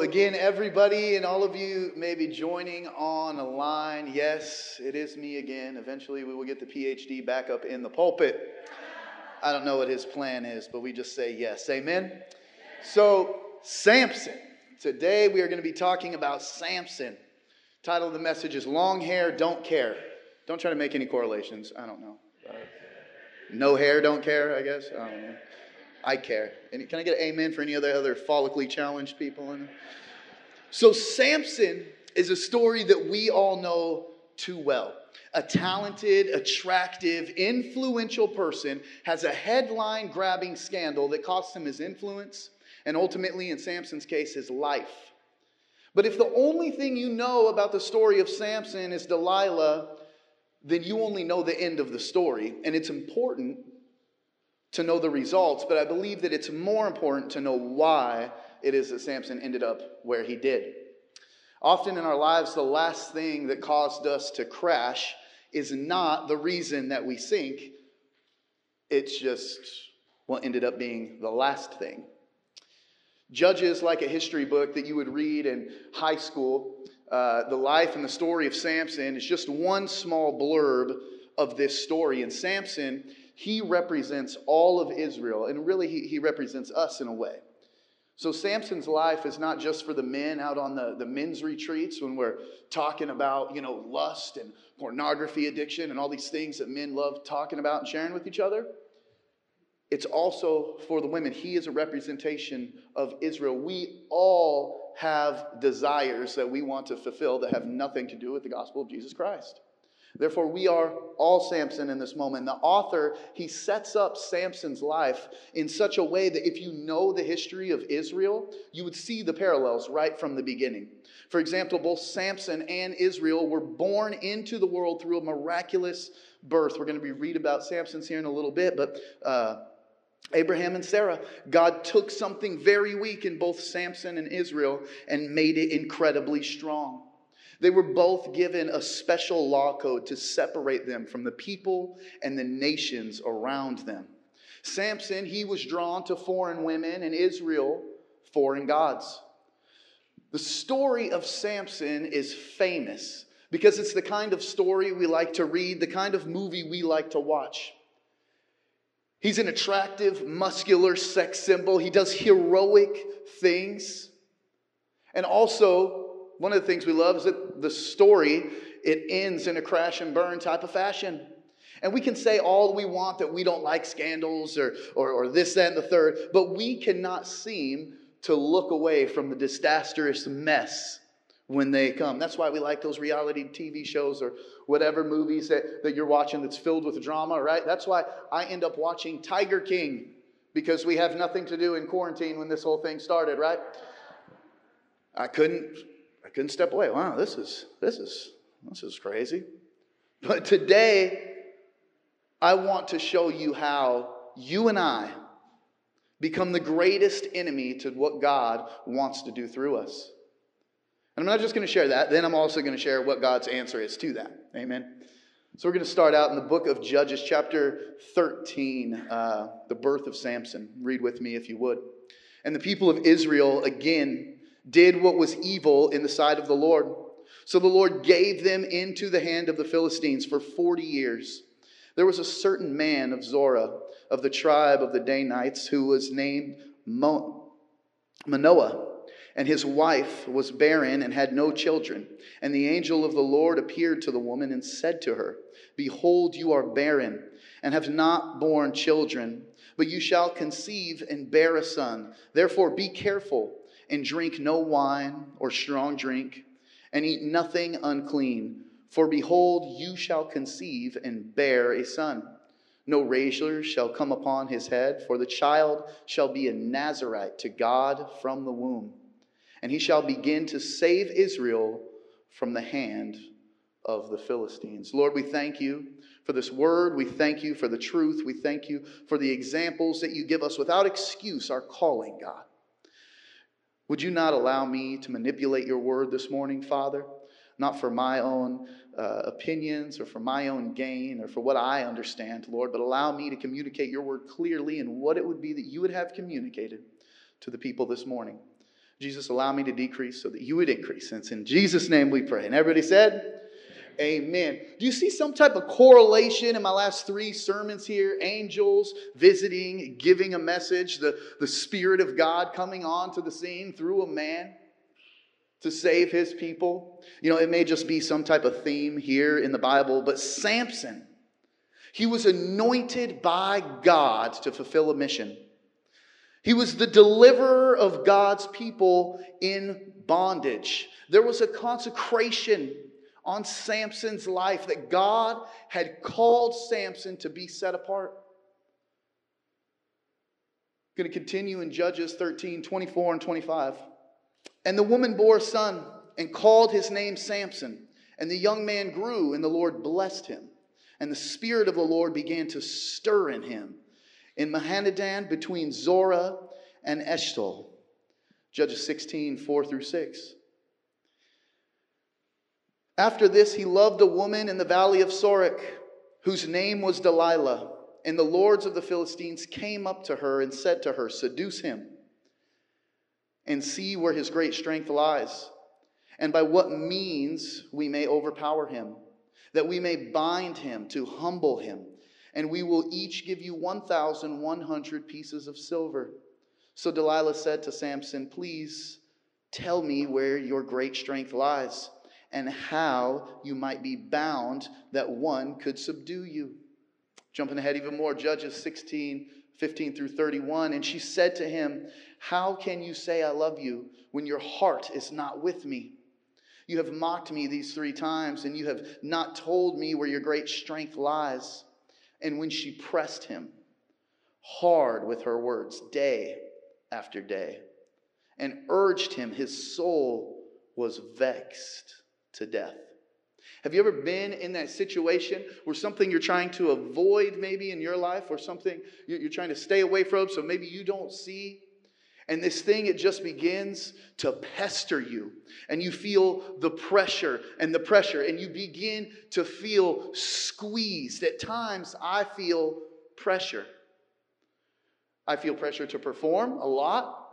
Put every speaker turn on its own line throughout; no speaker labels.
Again, everybody and all of you may be joining on a line. Yes, it is me again. Eventually, we will get the PhD back up in the pulpit. I don't know what his plan is, but we just say yes. Amen? So, Samson. Today, we are going to be talking about Samson. Title of the message is Long Hair, Don't Care. Don't try to make any correlations. I don't know. No hair, don't care, I guess. I don't know. I care. And can I get an amen for any other other follically challenged people? In so Samson is a story that we all know too well. A talented, attractive, influential person has a headline grabbing scandal that costs him his influence and ultimately, in Samson's case, his life. But if the only thing you know about the story of Samson is Delilah, then you only know the end of the story. And it's important to know the results, but I believe that it's more important to know why it is that Samson ended up where he did. Often in our lives, the last thing that caused us to crash is not the reason that we sink, it's just what ended up being the last thing. Judges, like a history book that you would read in high school, uh, the life and the story of Samson is just one small blurb of this story. And Samson he represents all of Israel, and really, he, he represents us in a way. So, Samson's life is not just for the men out on the, the men's retreats when we're talking about, you know, lust and pornography addiction and all these things that men love talking about and sharing with each other. It's also for the women. He is a representation of Israel. We all have desires that we want to fulfill that have nothing to do with the gospel of Jesus Christ. Therefore, we are all Samson in this moment. The author, he sets up Samson's life in such a way that if you know the history of Israel, you would see the parallels right from the beginning. For example, both Samson and Israel were born into the world through a miraculous birth. We're going to be read about Samson's here in a little bit, but uh, Abraham and Sarah, God took something very weak in both Samson and Israel and made it incredibly strong. They were both given a special law code to separate them from the people and the nations around them. Samson, he was drawn to foreign women, and Israel, foreign gods. The story of Samson is famous because it's the kind of story we like to read, the kind of movie we like to watch. He's an attractive, muscular sex symbol. He does heroic things. And also, one of the things we love is that the story it ends in a crash and burn type of fashion. And we can say all we want that we don't like scandals or, or, or this, that, and the third, but we cannot seem to look away from the disastrous mess when they come. That's why we like those reality TV shows or whatever movies that, that you're watching that's filled with drama, right? That's why I end up watching Tiger King because we have nothing to do in quarantine when this whole thing started, right? I couldn't couldn't step away. Wow, this is this is this is crazy. But today I want to show you how you and I become the greatest enemy to what God wants to do through us. And I'm not just going to share that, then I'm also going to share what God's answer is to that. Amen. So we're going to start out in the book of Judges, chapter 13, uh, the birth of Samson. Read with me if you would. And the people of Israel again did what was evil in the sight of the Lord. So the Lord gave them into the hand of the Philistines for 40 years. There was a certain man of Zorah, of the tribe of the Danites, who was named Mo- Manoah, and his wife was barren and had no children. And the angel of the Lord appeared to the woman and said to her, Behold, you are barren and have not borne children, but you shall conceive and bear a son. Therefore, be careful and drink no wine or strong drink, and eat nothing unclean. For behold, you shall conceive and bear a son. No razor shall come upon his head, for the child shall be a Nazarite to God from the womb. And he shall begin to save Israel from the hand of the Philistines. Lord, we thank you for this word. We thank you for the truth. We thank you for the examples that you give us without excuse, our calling, God. Would you not allow me to manipulate your word this morning, Father? Not for my own uh, opinions or for my own gain or for what I understand, Lord, but allow me to communicate your word clearly and what it would be that you would have communicated to the people this morning. Jesus, allow me to decrease so that you would increase. And it's in Jesus' name we pray. And everybody said, Amen. Do you see some type of correlation in my last three sermons here? Angels visiting, giving a message, the, the Spirit of God coming onto the scene through a man to save his people. You know, it may just be some type of theme here in the Bible, but Samson, he was anointed by God to fulfill a mission. He was the deliverer of God's people in bondage. There was a consecration on Samson's life that God had called Samson to be set apart. I'm going to continue in Judges 13 24 and 25. And the woman bore a son and called his name Samson. And the young man grew, and the Lord blessed him. And the Spirit of the Lord began to stir in him in Mahaneh-dan between Zorah and Eshtaol. Judges 16, 4 through 6. After this, he loved a woman in the valley of Sorek, whose name was Delilah. And the lords of the Philistines came up to her and said to her, Seduce him and see where his great strength lies, and by what means we may overpower him, that we may bind him to humble him, and we will each give you 1,100 pieces of silver. So Delilah said to Samson, Please tell me where your great strength lies, and how you might be bound that one could subdue you. Jumping ahead even more, Judges 16, 15 through 31. And she said to him, How can you say I love you when your heart is not with me? You have mocked me these three times, and you have not told me where your great strength lies. And when she pressed him hard with her words, day after day, and urged him, his soul was vexed to death. Have you ever been in that situation where something you're trying to avoid, maybe in your life, or something you're trying to stay away from, so maybe you don't see? And this thing, it just begins to pester you. And you feel the pressure and the pressure, and you begin to feel squeezed. At times, I feel pressure. I feel pressure to perform a lot.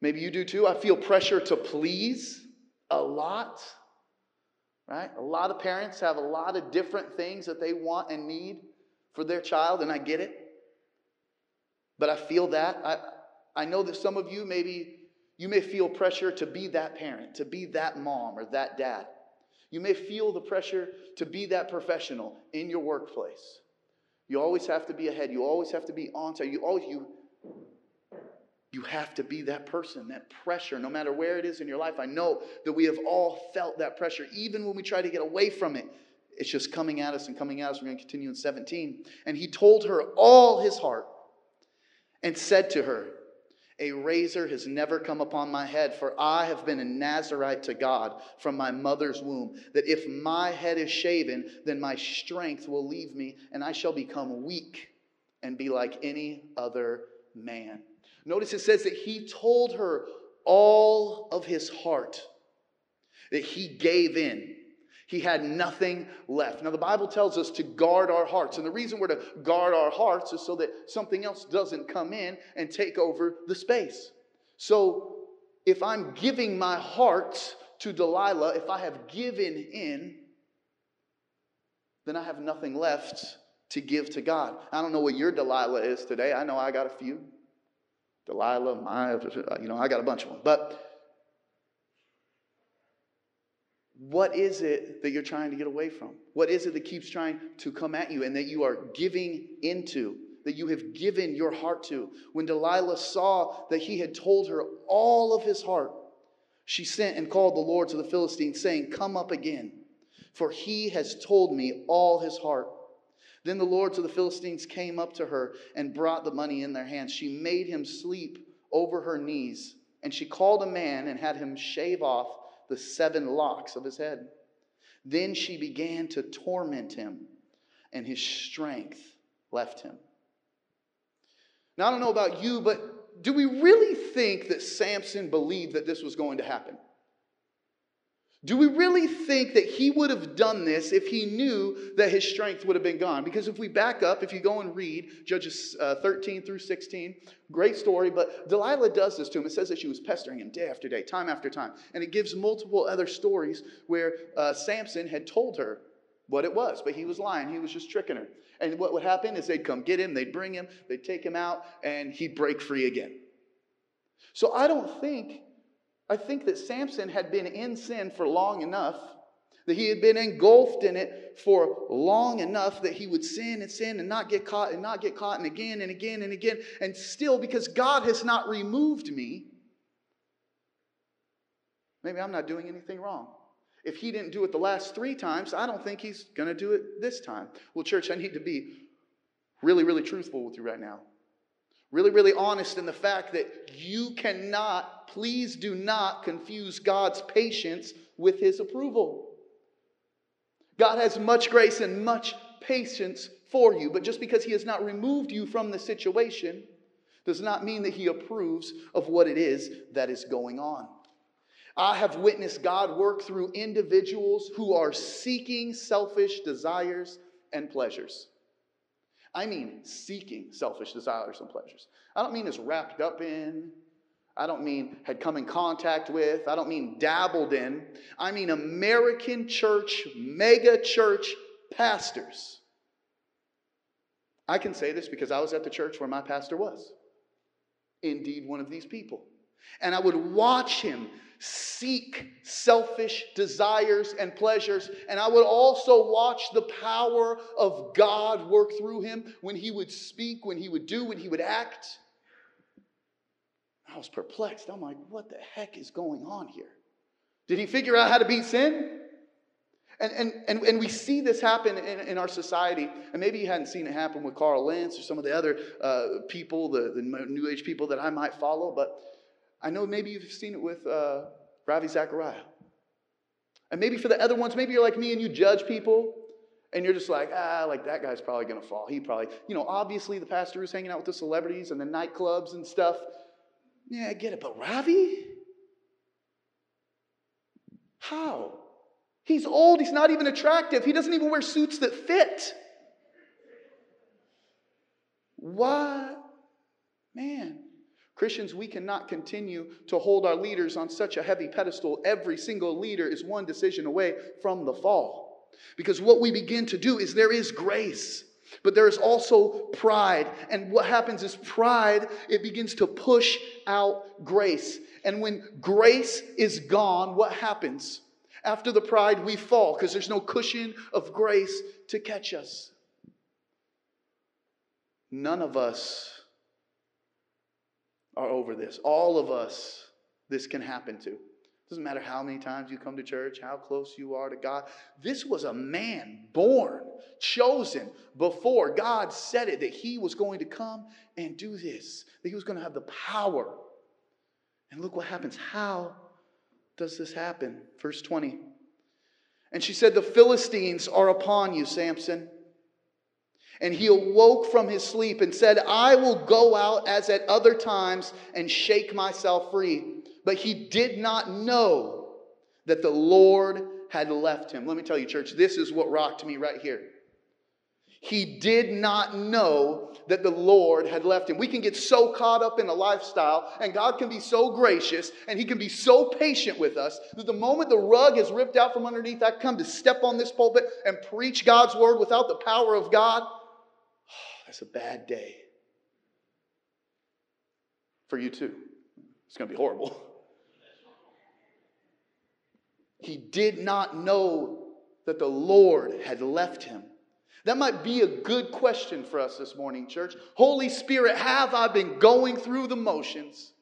Maybe you do too. I feel pressure to please a lot right? A lot of parents have a lot of different things that they want and need for their child, and I get it. But I feel that. I, I know that some of you maybe you may feel pressure to be that parent, to be that mom or that dad. You may feel the pressure to be that professional in your workplace. You always have to be ahead. You always have to be on time. You always you you have to be that person, that pressure, no matter where it is in your life. I know that we have all felt that pressure, even when we try to get away from it. It's just coming at us and coming at us. We're going to continue in 17. And he told her all his heart and said to her, A razor has never come upon my head, for I have been a Nazarite to God from my mother's womb, that if my head is shaven, then my strength will leave me, and I shall become weak and be like any other man. Notice it says that he told her all of his heart, that he gave in. He had nothing left. Now, the Bible tells us to guard our hearts. And the reason we're to guard our hearts is so that something else doesn't come in and take over the space. So, if I'm giving my heart to Delilah, if I have given in, then I have nothing left to give to God. I don't know what your Delilah is today. I know I got a few. Delilah, Maya, uh, you know, I got a bunch of them. But what is it that you're trying to get away from? What is it that keeps trying to come at you and that you are giving into, that you have given your heart to? When Delilah saw that he had told her all of his heart, she sent and called the Lord to the Philistines, saying, Come up again, for he has told me all his heart. Then the lords of the Philistines came up to her and brought the money in their hands. She made him sleep over her knees, and she called a man and had him shave off the seven locks of his head. Then she began to torment him, and his strength left him. Now, I don't know about you, but do we really think that Samson believed that this was going to happen? Do we really think that he would have done this if he knew that his strength would have been gone? Because if we back up, if you go and read Judges uh, 13 through 16, great story, but Delilah does this to him. It says that she was pestering him day after day, time after time. And it gives multiple other stories where uh, Samson had told her what it was, but he was lying. He was just tricking her. And what would happen is they'd come get him, they'd bring him, they'd take him out, and he'd break free again. So I don't think I think that Samson had been in sin for long enough, that he had been engulfed in it for long enough that he would sin and sin and not get caught and not get caught and again and again and again. And still, because God has not removed me, maybe I'm not doing anything wrong. If he didn't do it the last three times, I don't think he's going to do it this time. Well, church, I need to be really, really truthful with you right now really, really honest in the fact that you cannot, please do not confuse God's patience with his approval. God has much grace and much patience for you, but just because he has not removed you from the situation does not mean that he approves of what it is that is going on. I have witnessed God work through individuals who are seeking selfish desires and pleasures. I mean seeking selfish desires and pleasures. I don't mean is wrapped up in. I don't mean had come in contact with. I don't mean dabbled in. I mean American church, mega church pastors. I can say this because I was at the church where my pastor was. Indeed, one of these people. And I would watch him seek selfish desires and pleasures. And I would also watch the power of God work through him when he would speak, when he would do, when he would act. I was perplexed. I'm like, what the heck is going on here? Did he figure out how to beat sin? And, and, and, and we see this happen in, in our society. And maybe you hadn't seen it happen with Carl Lentz or some of the other uh, people, the, the New Age people that I might follow. But I know maybe you've seen it with uh, Ravi Zachariah. And maybe for the other ones, maybe you're like me and you judge people and you're just like, ah, like that guy's probably going to fall. He probably, you know, obviously the pastor is hanging out with the celebrities and the nightclubs and stuff. Yeah, I get it. But Ravi? How? He's old. He's not even attractive. He doesn't even wear suits that fit. What? Man. Christians, we cannot continue to hold our leaders on such a heavy pedestal. Every single leader is one decision away from the fall. Because what we begin to do is there is grace, but there is also pride. And what happens is pride, it begins to push out grace. And when grace is gone, what happens? After the pride, we fall because there's no cushion of grace to catch us. None of us are over this. All of us, this can happen to. Doesn't matter how many times you come to church, how close you are to God. This was a man born, chosen before God said it that he was going to come and do this, that he was going to have the power. And look what happens. How does this happen? Verse 20. And she said, The Philistines are upon you, Samson. And he awoke from his sleep and said, I will go out as at other times and shake myself free. But he did not know that the Lord had left him. Let me tell you, church, this is what rocked me right here. He did not know that the Lord had left him. We can get so caught up in a lifestyle, and God can be so gracious and He can be so patient with us that the moment the rug is ripped out from underneath, I come to step on this pulpit and preach God's word without the power of God that's a bad day. For you too. It's going to be horrible. He did not know that the Lord had left him. That might be a good question for us this morning, church. Holy Spirit, have I been going through the motions?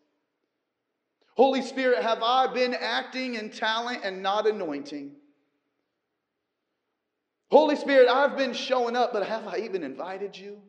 Holy Spirit, have I been acting in talent and not anointing? Holy Spirit, I've been showing up, but have I even invited you?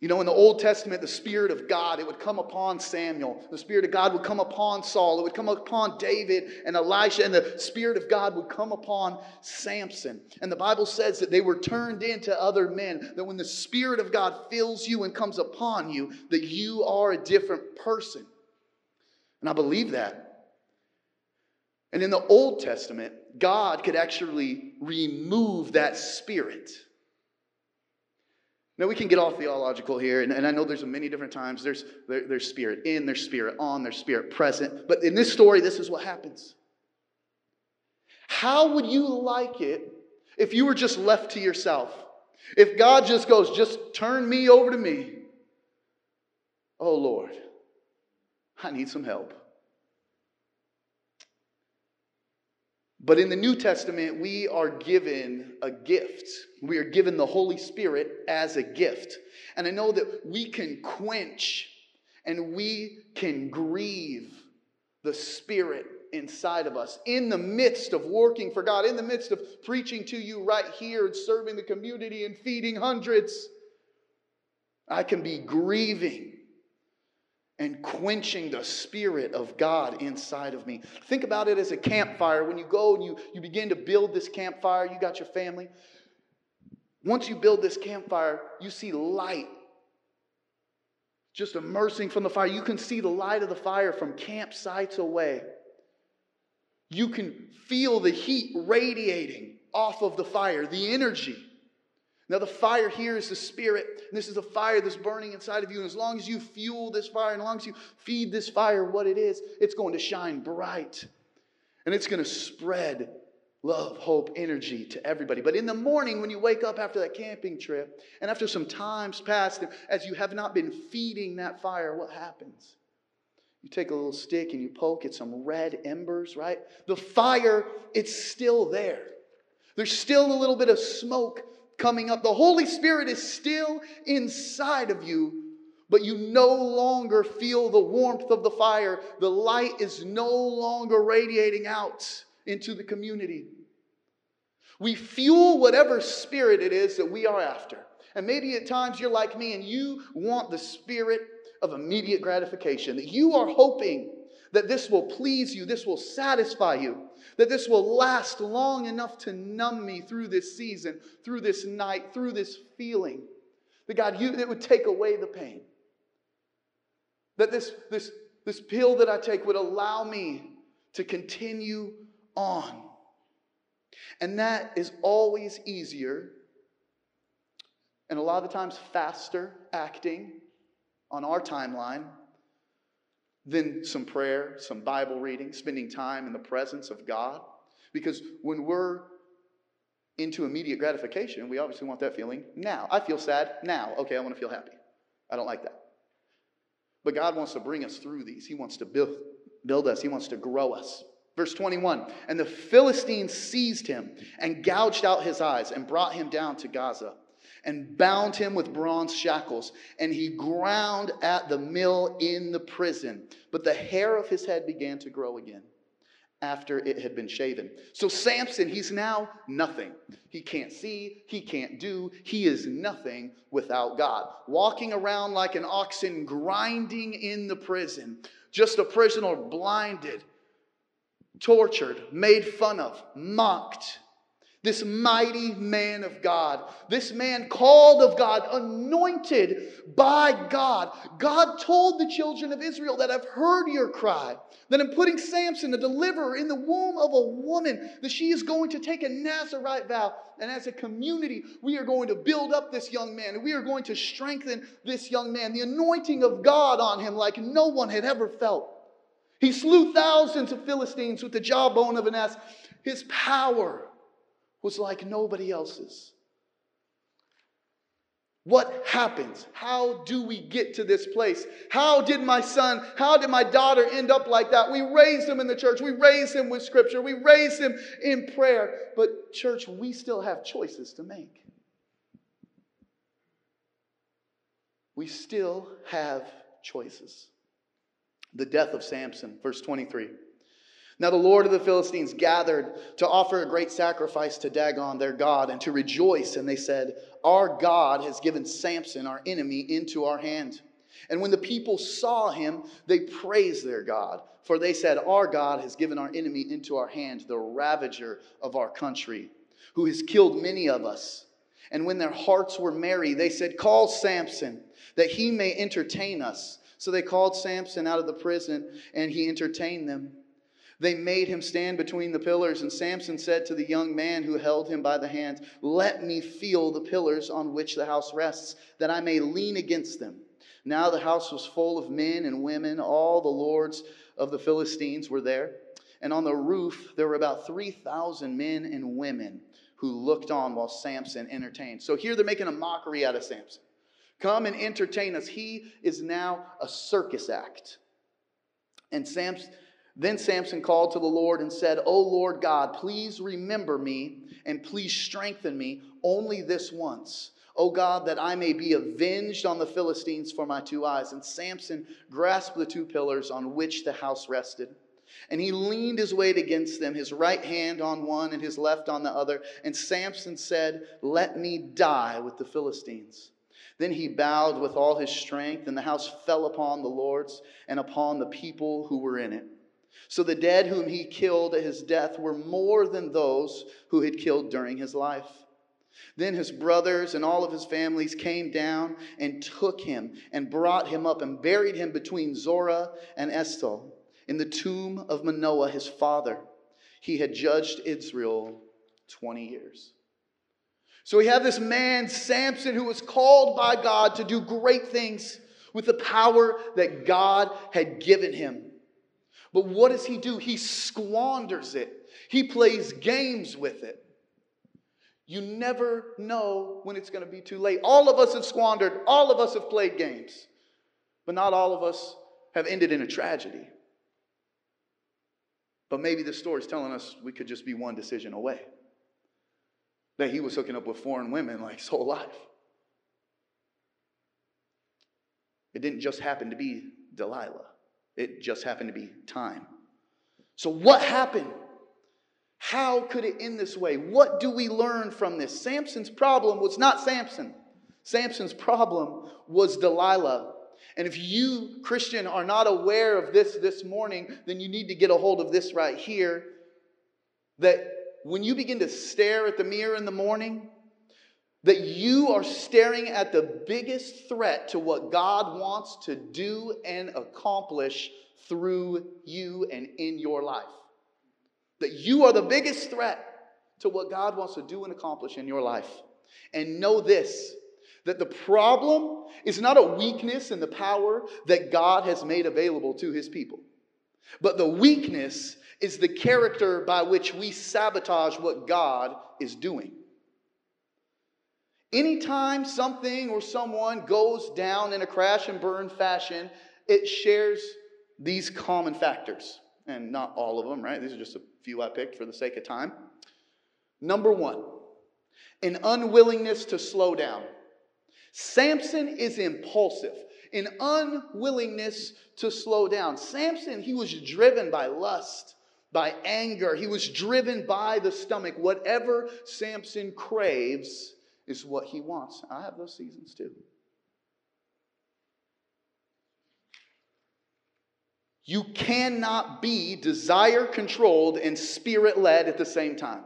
You know, in the Old Testament, the Spirit of God, it would come upon Samuel. The Spirit of God would come upon Saul. It would come upon David and Elisha. And the Spirit of God would come upon Samson. And the Bible says that they were turned into other men. That when the Spirit of God fills you and comes upon you, that you are a different person. And I believe that. And in the Old Testament, God could actually remove that spirit. Now, we can get all theological here, and, and I know there's many different times. There's, there, there's spirit in, there's spirit on, there's spirit present. But in this story, this is what happens. How would you like it if you were just left to yourself? If God just goes, just turn me over to me. Oh, Lord, I need some help. But in the New Testament, we are given a gift. We are given the Holy Spirit as a gift. And I know that we can quench and we can grieve the Spirit inside of us in the midst of working for God, in the midst of preaching to you right here and serving the community and feeding hundreds. I can be grieving and quenching the spirit of God inside of me. Think about it as a campfire. When you go and you, you begin to build this campfire, you got your family. Once you build this campfire, you see light just immersing from the fire. You can see the light of the fire from campsites away. You can feel the heat radiating off of the fire, the energy. Now, the fire here is the spirit. This is a fire that's burning inside of you. And as long as you fuel this fire, and as long as you feed this fire what it is, it's going to shine bright. And it's going to spread love, hope, energy to everybody. But in the morning, when you wake up after that camping trip, and after some time's passed, as you have not been feeding that fire, what happens? You take a little stick and you poke at some red embers, right? The fire, it's still there. There's still a little bit of smoke coming up. The Holy Spirit is still inside of you, but you no longer feel the warmth of the fire. The light is no longer radiating out into the community. We fuel whatever spirit it is that we are after. And maybe at times you're like me and you want the spirit of immediate gratification, that you are hoping that this will please you, this will satisfy you, that this will last long enough to numb me through this season, through this night, through this feeling. That God, you, it would take away the pain. That this, this, this pill that I take would allow me to continue on. And that is always easier and a lot of the times faster acting on our timeline than some prayer, some Bible reading, spending time in the presence of God. Because when we're into immediate gratification, we obviously want that feeling now. I feel sad now. Okay, I want to feel happy. I don't like that. But God wants to bring us through these. He wants to build, build us, He wants to grow us. Verse 21 And the Philistines seized him and gouged out his eyes and brought him down to Gaza and bound him with bronze shackles. And he ground at the mill in the prison. But the hair of his head began to grow again after it had been shaven. So Samson, he's now nothing. He can't see, he can't do, he is nothing without God. Walking around like an oxen, grinding in the prison, just a prisoner blinded, tortured, made fun of, mocked this mighty man of God, this man called of God, anointed by God. God told the children of Israel that I've heard your cry, that I'm putting Samson, a deliverer, in the womb of a woman, that she is going to take a Nazarite vow. And as a community, we are going to build up this young man, and we are going to strengthen this young man. The anointing of God on him like no one had ever felt. He slew thousands of Philistines with the jawbone of an ass. His power was like nobody else's. What happens? How do we get to this place? How did my son, how did my daughter end up like that? We raised him in the church. We raised him with scripture. We raised him in prayer. But, church, we still have choices to make. We still have choices. The death of Samson, verse 23. Now the Lord of the Philistines gathered to offer a great sacrifice to Dagon, their God, and to rejoice. And they said, Our God has given Samson, our enemy, into our hand. And when the people saw him, they praised their God. For they said, Our God has given our enemy into our hand, the ravager of our country, who has killed many of us. And when their hearts were merry, they said, Call Samson, that he may entertain us. So they called Samson out of the prison, and he entertained them. They made him stand between the pillars, and Samson said to the young man who held him by the hand, Let me feel the pillars on which the house rests, that I may lean against them. Now the house was full of men and women. All the lords of the Philistines were there. And on the roof, there were about 3,000 men and women who looked on while Samson entertained. So here they're making a mockery out of Samson. Come and entertain us. He is now a circus act. And Samson then Samson called to the Lord and said, O Lord God, please remember me and please strengthen me only this once. O God, that I may be avenged on the Philistines for my two eyes. And Samson grasped the two pillars on which the house rested. And he leaned his weight against them, his right hand on one and his left on the other. And Samson said, Let me die with the Philistines. Then he bowed with all his strength, and the house fell upon the lords and upon the people who were in it. So the dead whom he killed at his death were more than those who had killed during his life. Then his brothers and all of his families came down and took him and brought him up and buried him between Zorah and Eshtaol in the tomb of Manoah his father. He had judged Israel 20 years. So we have this man, Samson, who was called by God to do great things with the power that God had given him. But what does he do? He squanders it, he plays games with it. You never know when it's going to be too late. All of us have squandered, all of us have played games, but not all of us have ended in a tragedy. But maybe the story is telling us we could just be one decision away. That he was hooking up with foreign women like his whole life. It didn't just happen to be Delilah. It just happened to be time. So, what happened? How could it end this way? What do we learn from this? Samson's problem was not Samson. Samson's problem was Delilah. And if you, Christian, are not aware of this this morning, then you need to get a hold of this right here. That when you begin to stare at the mirror in the morning, that you are staring at the biggest threat to what God wants to do and accomplish through you and in your life. That you are the biggest threat to what God wants to do and accomplish in your life. And know this that the problem is not a weakness in the power that God has made available to his people, but the weakness is the character by which we sabotage what God is doing. Anytime something or someone goes down in a crash and burn fashion, it shares these common factors. And not all of them, right? These are just a few I picked for the sake of time. Number one, an unwillingness to slow down. Samson is impulsive, an unwillingness to slow down. Samson, he was driven by lust, by anger, he was driven by the stomach. Whatever Samson craves, is what he wants. I have those seasons too. You cannot be desire controlled and spirit led at the same time.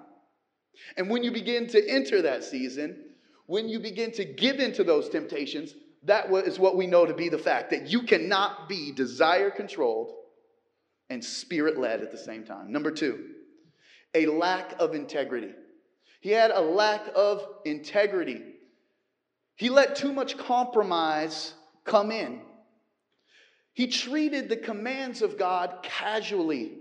And when you begin to enter that season, when you begin to give into those temptations, that is what we know to be the fact that you cannot be desire controlled and spirit led at the same time. Number two, a lack of integrity. He had a lack of integrity. He let too much compromise come in. He treated the commands of God casually.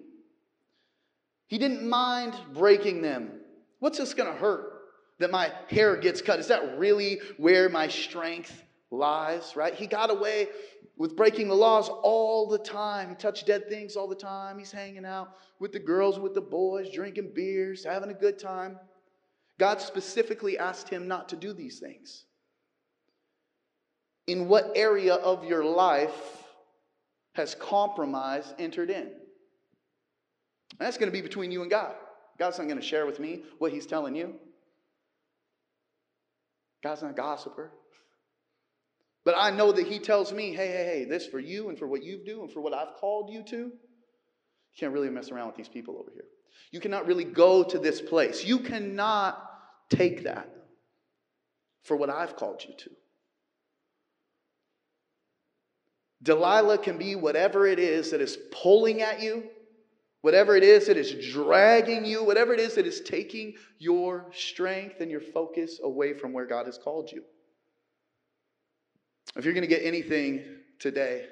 He didn't mind breaking them. What's this going to hurt? That my hair gets cut. Is that really where my strength lies, right? He got away with breaking the laws all the time. He touched dead things all the time. He's hanging out with the girls, with the boys, drinking beers, having a good time. God specifically asked him not to do these things. In what area of your life has compromise entered in? And that's going to be between you and God. God's not going to share with me what he's telling you. God's not a gossiper. But I know that he tells me, hey, hey, hey, this for you and for what you do and for what I've called you to. You can't really mess around with these people over here. You cannot really go to this place. You cannot Take that for what I've called you to. Delilah can be whatever it is that is pulling at you Whatever it is that is dragging you, whatever it is that is taking your strength and your focus away from where God has called you. If you're going to get anything today,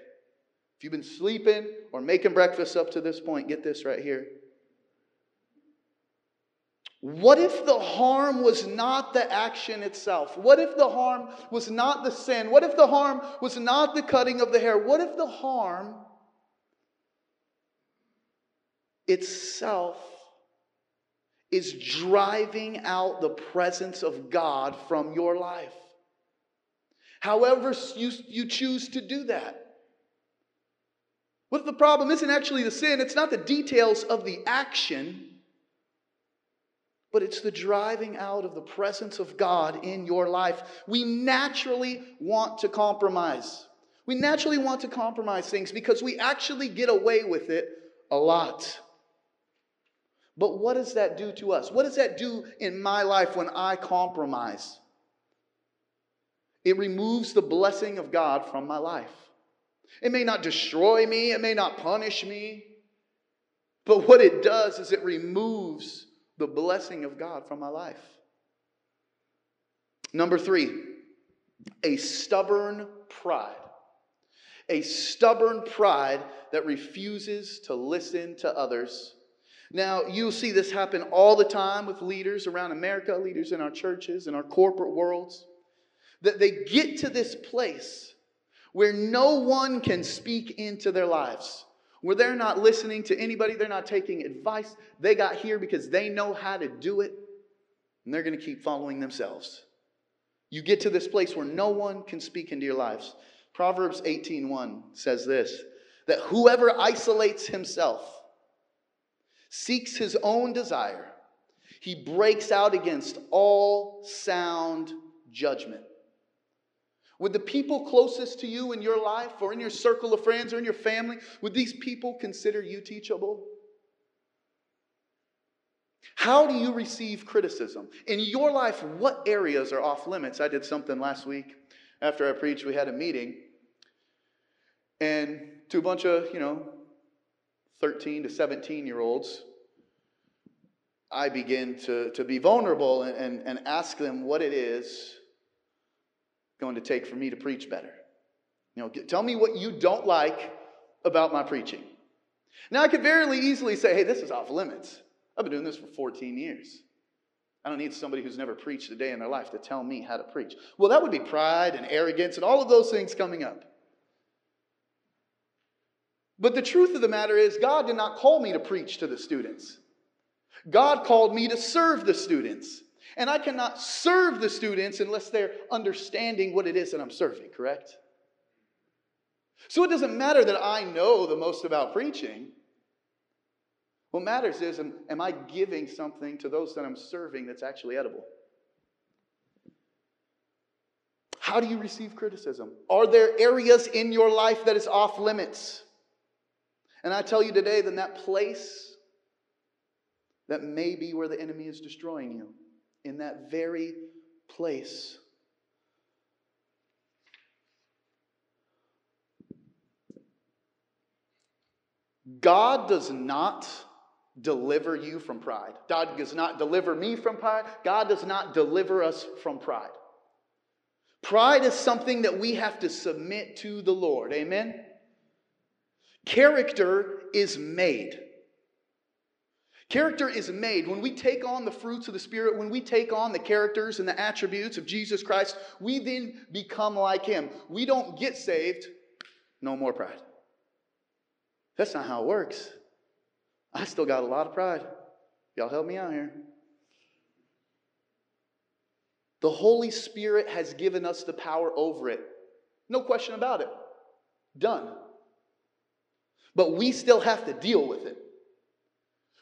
if you've been sleeping or making breakfast up to this point, get this right here. What if the harm was not the action itself? What if the harm was not the sin? What if the harm was not the cutting of the hair? What if the harm itself is driving out the presence of God from your life. However, you, you choose to do that. What if the problem isn't actually the sin? It's not the details of the action, but it's the driving out of the presence of God in your life. We naturally want to compromise. We naturally want to compromise things because we actually get away with it a lot. But what does that do to us? What does that do in my life when I compromise? It removes the blessing of God from my life. It may not destroy me, it may not punish me, but what it does is it removes the blessing of God from my life. Number three, a stubborn pride. A stubborn pride that refuses to listen to others now, you'll see this happen all the time with leaders around America, leaders in our churches, in our corporate worlds, that they get to this place where no one can speak into their lives, where they're not listening to anybody, they're not taking advice. They got here because they know how to do it, and they're going to keep following themselves. You get to this place where no one can speak into your lives. Proverbs 18:1 says this that whoever isolates himself seeks his own desire, he breaks out against all sound judgment. Would the people closest to you in your life or in your circle of friends or in your family, would these people consider you teachable? How do you receive criticism? In your life, what areas are off limits? I did something last week after I preached. We had a meeting, and to a bunch of, you know, 13 to 17 year olds, I begin to, to be vulnerable and, and, and ask them what it is going to take for me to preach better. You know, tell me what you don't like about my preaching. Now, I could very easily say, hey, this is off limits. I've been doing this for 14 years. I don't need somebody who's never preached a day in their life to tell me how to preach. Well, that would be pride and arrogance and all of those things coming up. But the truth of the matter is, God did not call me to preach to the students. God called me to serve the students. And I cannot serve the students unless they're understanding what it is that I'm serving, correct? So it doesn't matter that I know the most about preaching. What matters is, am, am I giving something to those that I'm serving that's actually edible? How do you receive criticism? Are there areas in your life that is off limits? And I tell you today, then that place, that may be where the enemy is destroying you. In that very place. God does not deliver you from pride. God does not deliver me from pride. God does not deliver us from pride. Pride is something that we have to submit to the Lord. Amen? Character is made. Character is made. When we take on the fruits of the Spirit, when we take on the characters and the attributes of Jesus Christ, we then become like Him. We don't get saved, no more pride. That's not how it works. I still got a lot of pride. Y'all help me out here. The Holy Spirit has given us the power over it. No question about it. Done. But we still have to deal with it.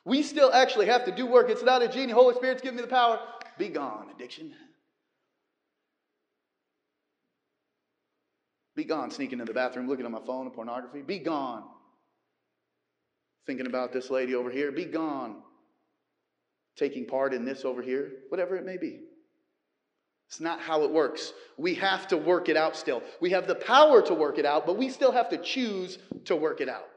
We still actually have to do work. It's not a genie. Holy Spirit's giving me the power. Be gone, addiction. Be gone, sneaking in the bathroom, looking at my phone pornography. Be gone. Thinking about this lady over here. Be gone. Taking part in this over here. Whatever it may be. It's not how it works. We have to work it out still. We have the power to work it out, but we still have to choose to work it out.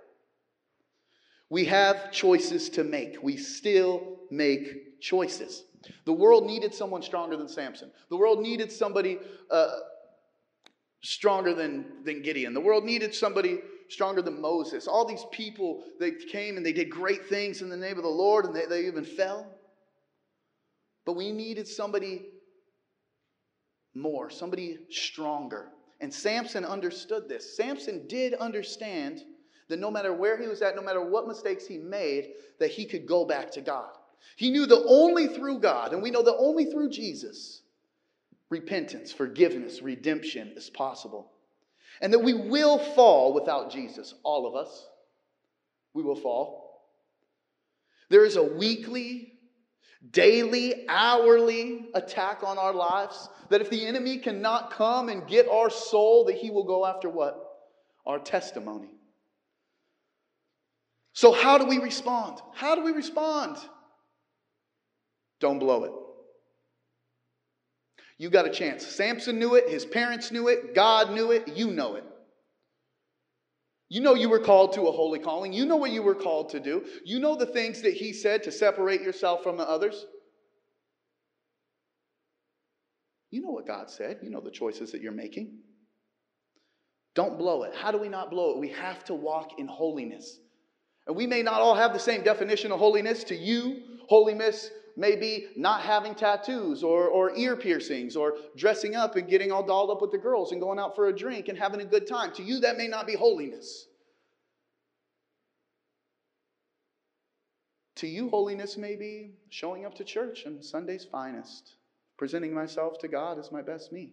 We have choices to make. We still make choices. The world needed someone stronger than Samson. The world needed somebody uh, stronger than, than Gideon. The world needed somebody stronger than Moses. All these people, they came and they did great things in the name of the Lord and they, they even fell. But we needed somebody more, somebody stronger. And Samson understood this. Samson did understand that no matter where he was at, no matter what mistakes he made, that he could go back to God. He knew that only through God, and we know that only through Jesus, repentance, forgiveness, redemption is possible. And that we will fall without Jesus, all of us. We will fall. There is a weekly, daily, hourly attack on our lives that if the enemy cannot come and get our soul, that he will go after what? Our testimony. So, how do we respond? How do we respond? Don't blow it. You got a chance. Samson knew it, his parents knew it, God knew it, you know it. You know you were called to a holy calling. You know what you were called to do. You know the things that he said to separate yourself from the others. You know what God said. You know the choices that you're making. Don't blow it. How do we not blow it? We have to walk in holiness. And we may not all have the same definition of holiness. To you, holiness may be not having tattoos or, or ear piercings or dressing up and getting all dolled up with the girls and going out for a drink and having a good time. To you, that may not be holiness. To you, holiness may be showing up to church on Sunday's finest, presenting myself to God as my best me.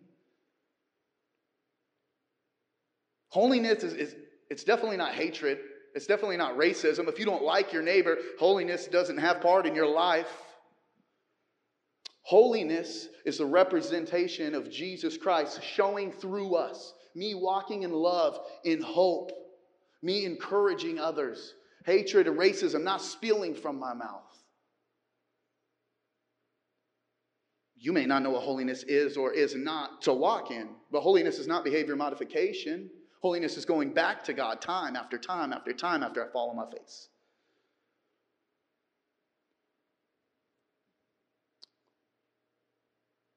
Holiness is, is it's definitely not hatred. It's definitely not racism. If you don't like your neighbor, holiness doesn't have part in your life. Holiness is a representation of Jesus Christ showing through us. Me walking in love, in hope, me encouraging others. Hatred and racism not spilling from my mouth. You may not know what holiness is or is not to walk in, but holiness is not behavior modification. Holiness is going back to God time after time after time after I fall on my face.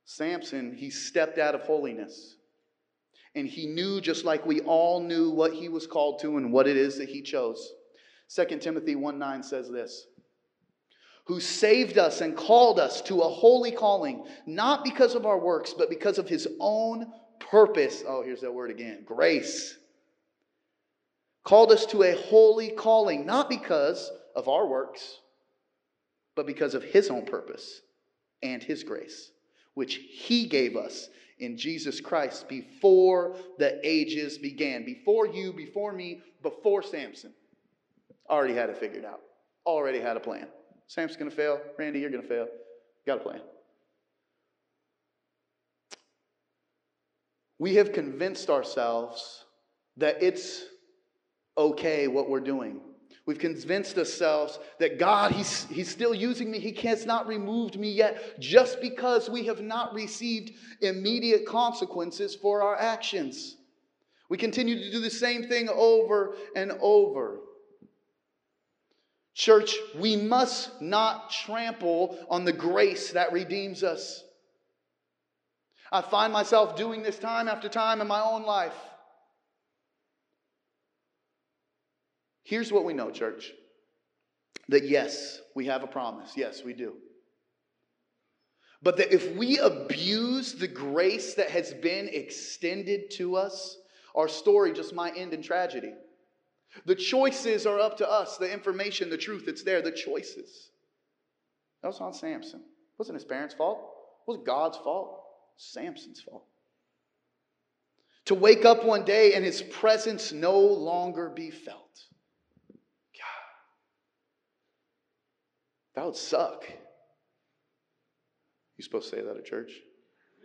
Samson, he stepped out of holiness. And he knew, just like we all knew, what he was called to and what it is that he chose. 2 Timothy 1 9 says this Who saved us and called us to a holy calling, not because of our works, but because of his own purpose. Oh, here's that word again grace. Called us to a holy calling, not because of our works, but because of his own purpose and his grace which he gave us in Jesus Christ before the ages began. Before you, before me, before Samson. Already had it figured out. Already had a plan. Samson's going to fail. Randy, you're going to fail. Got a plan. We have convinced ourselves that it's okay what we're doing. We've convinced ourselves that God, he's, he's still using me. He has not removed me yet just because we have not received immediate consequences for our actions. We continue to do the same thing over and over. Church, we must not trample on the grace that redeems us. I find myself doing this time after time in my own life. Here's what we know, church that yes, we have a promise. Yes, we do. But that if we abuse the grace that has been extended to us, our story just might end in tragedy. The choices are up to us. The information, the truth, it's there. The choices. That was on Samson. It wasn't his parents' fault. It was God's fault. Samson's fault. To wake up one day and his presence no longer be felt. That would suck. You supposed to say that at church?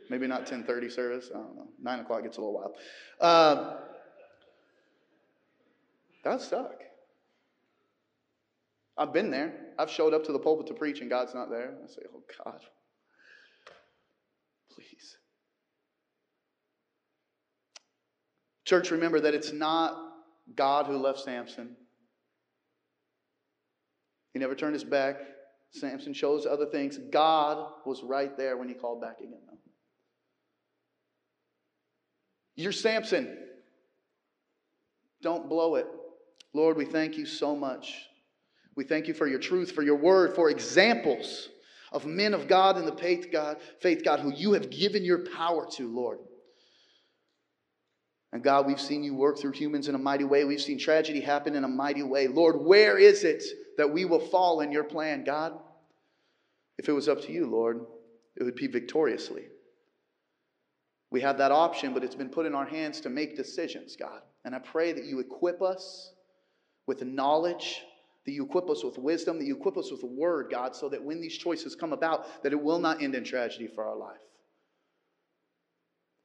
Maybe not 10:30 service. I don't know. Nine o'clock gets a little wild. Um, that would suck. I've been there. I've showed up to the pulpit to preach and God's not there. I say, "Oh God, please." Church, remember that it's not God who left Samson. He never turned his back. Samson chose other things. God was right there when he called back again, though. You're Samson. Don't blow it. Lord, we thank you so much. We thank you for your truth, for your word, for examples of men of God and the faith God, faith God, who you have given your power to, Lord. And God, we've seen you work through humans in a mighty way. We've seen tragedy happen in a mighty way. Lord, where is it that we will fall in your plan, God? If it was up to you, Lord, it would be victoriously. We have that option, but it's been put in our hands to make decisions, God. And I pray that you equip us with knowledge, that you equip us with wisdom, that you equip us with the word, God, so that when these choices come about, that it will not end in tragedy for our life.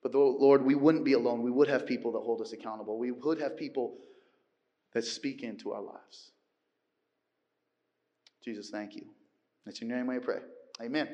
But though, Lord, we wouldn't be alone. We would have people that hold us accountable. We would have people that speak into our lives. Jesus, thank you. It's in your name I pray. Amen.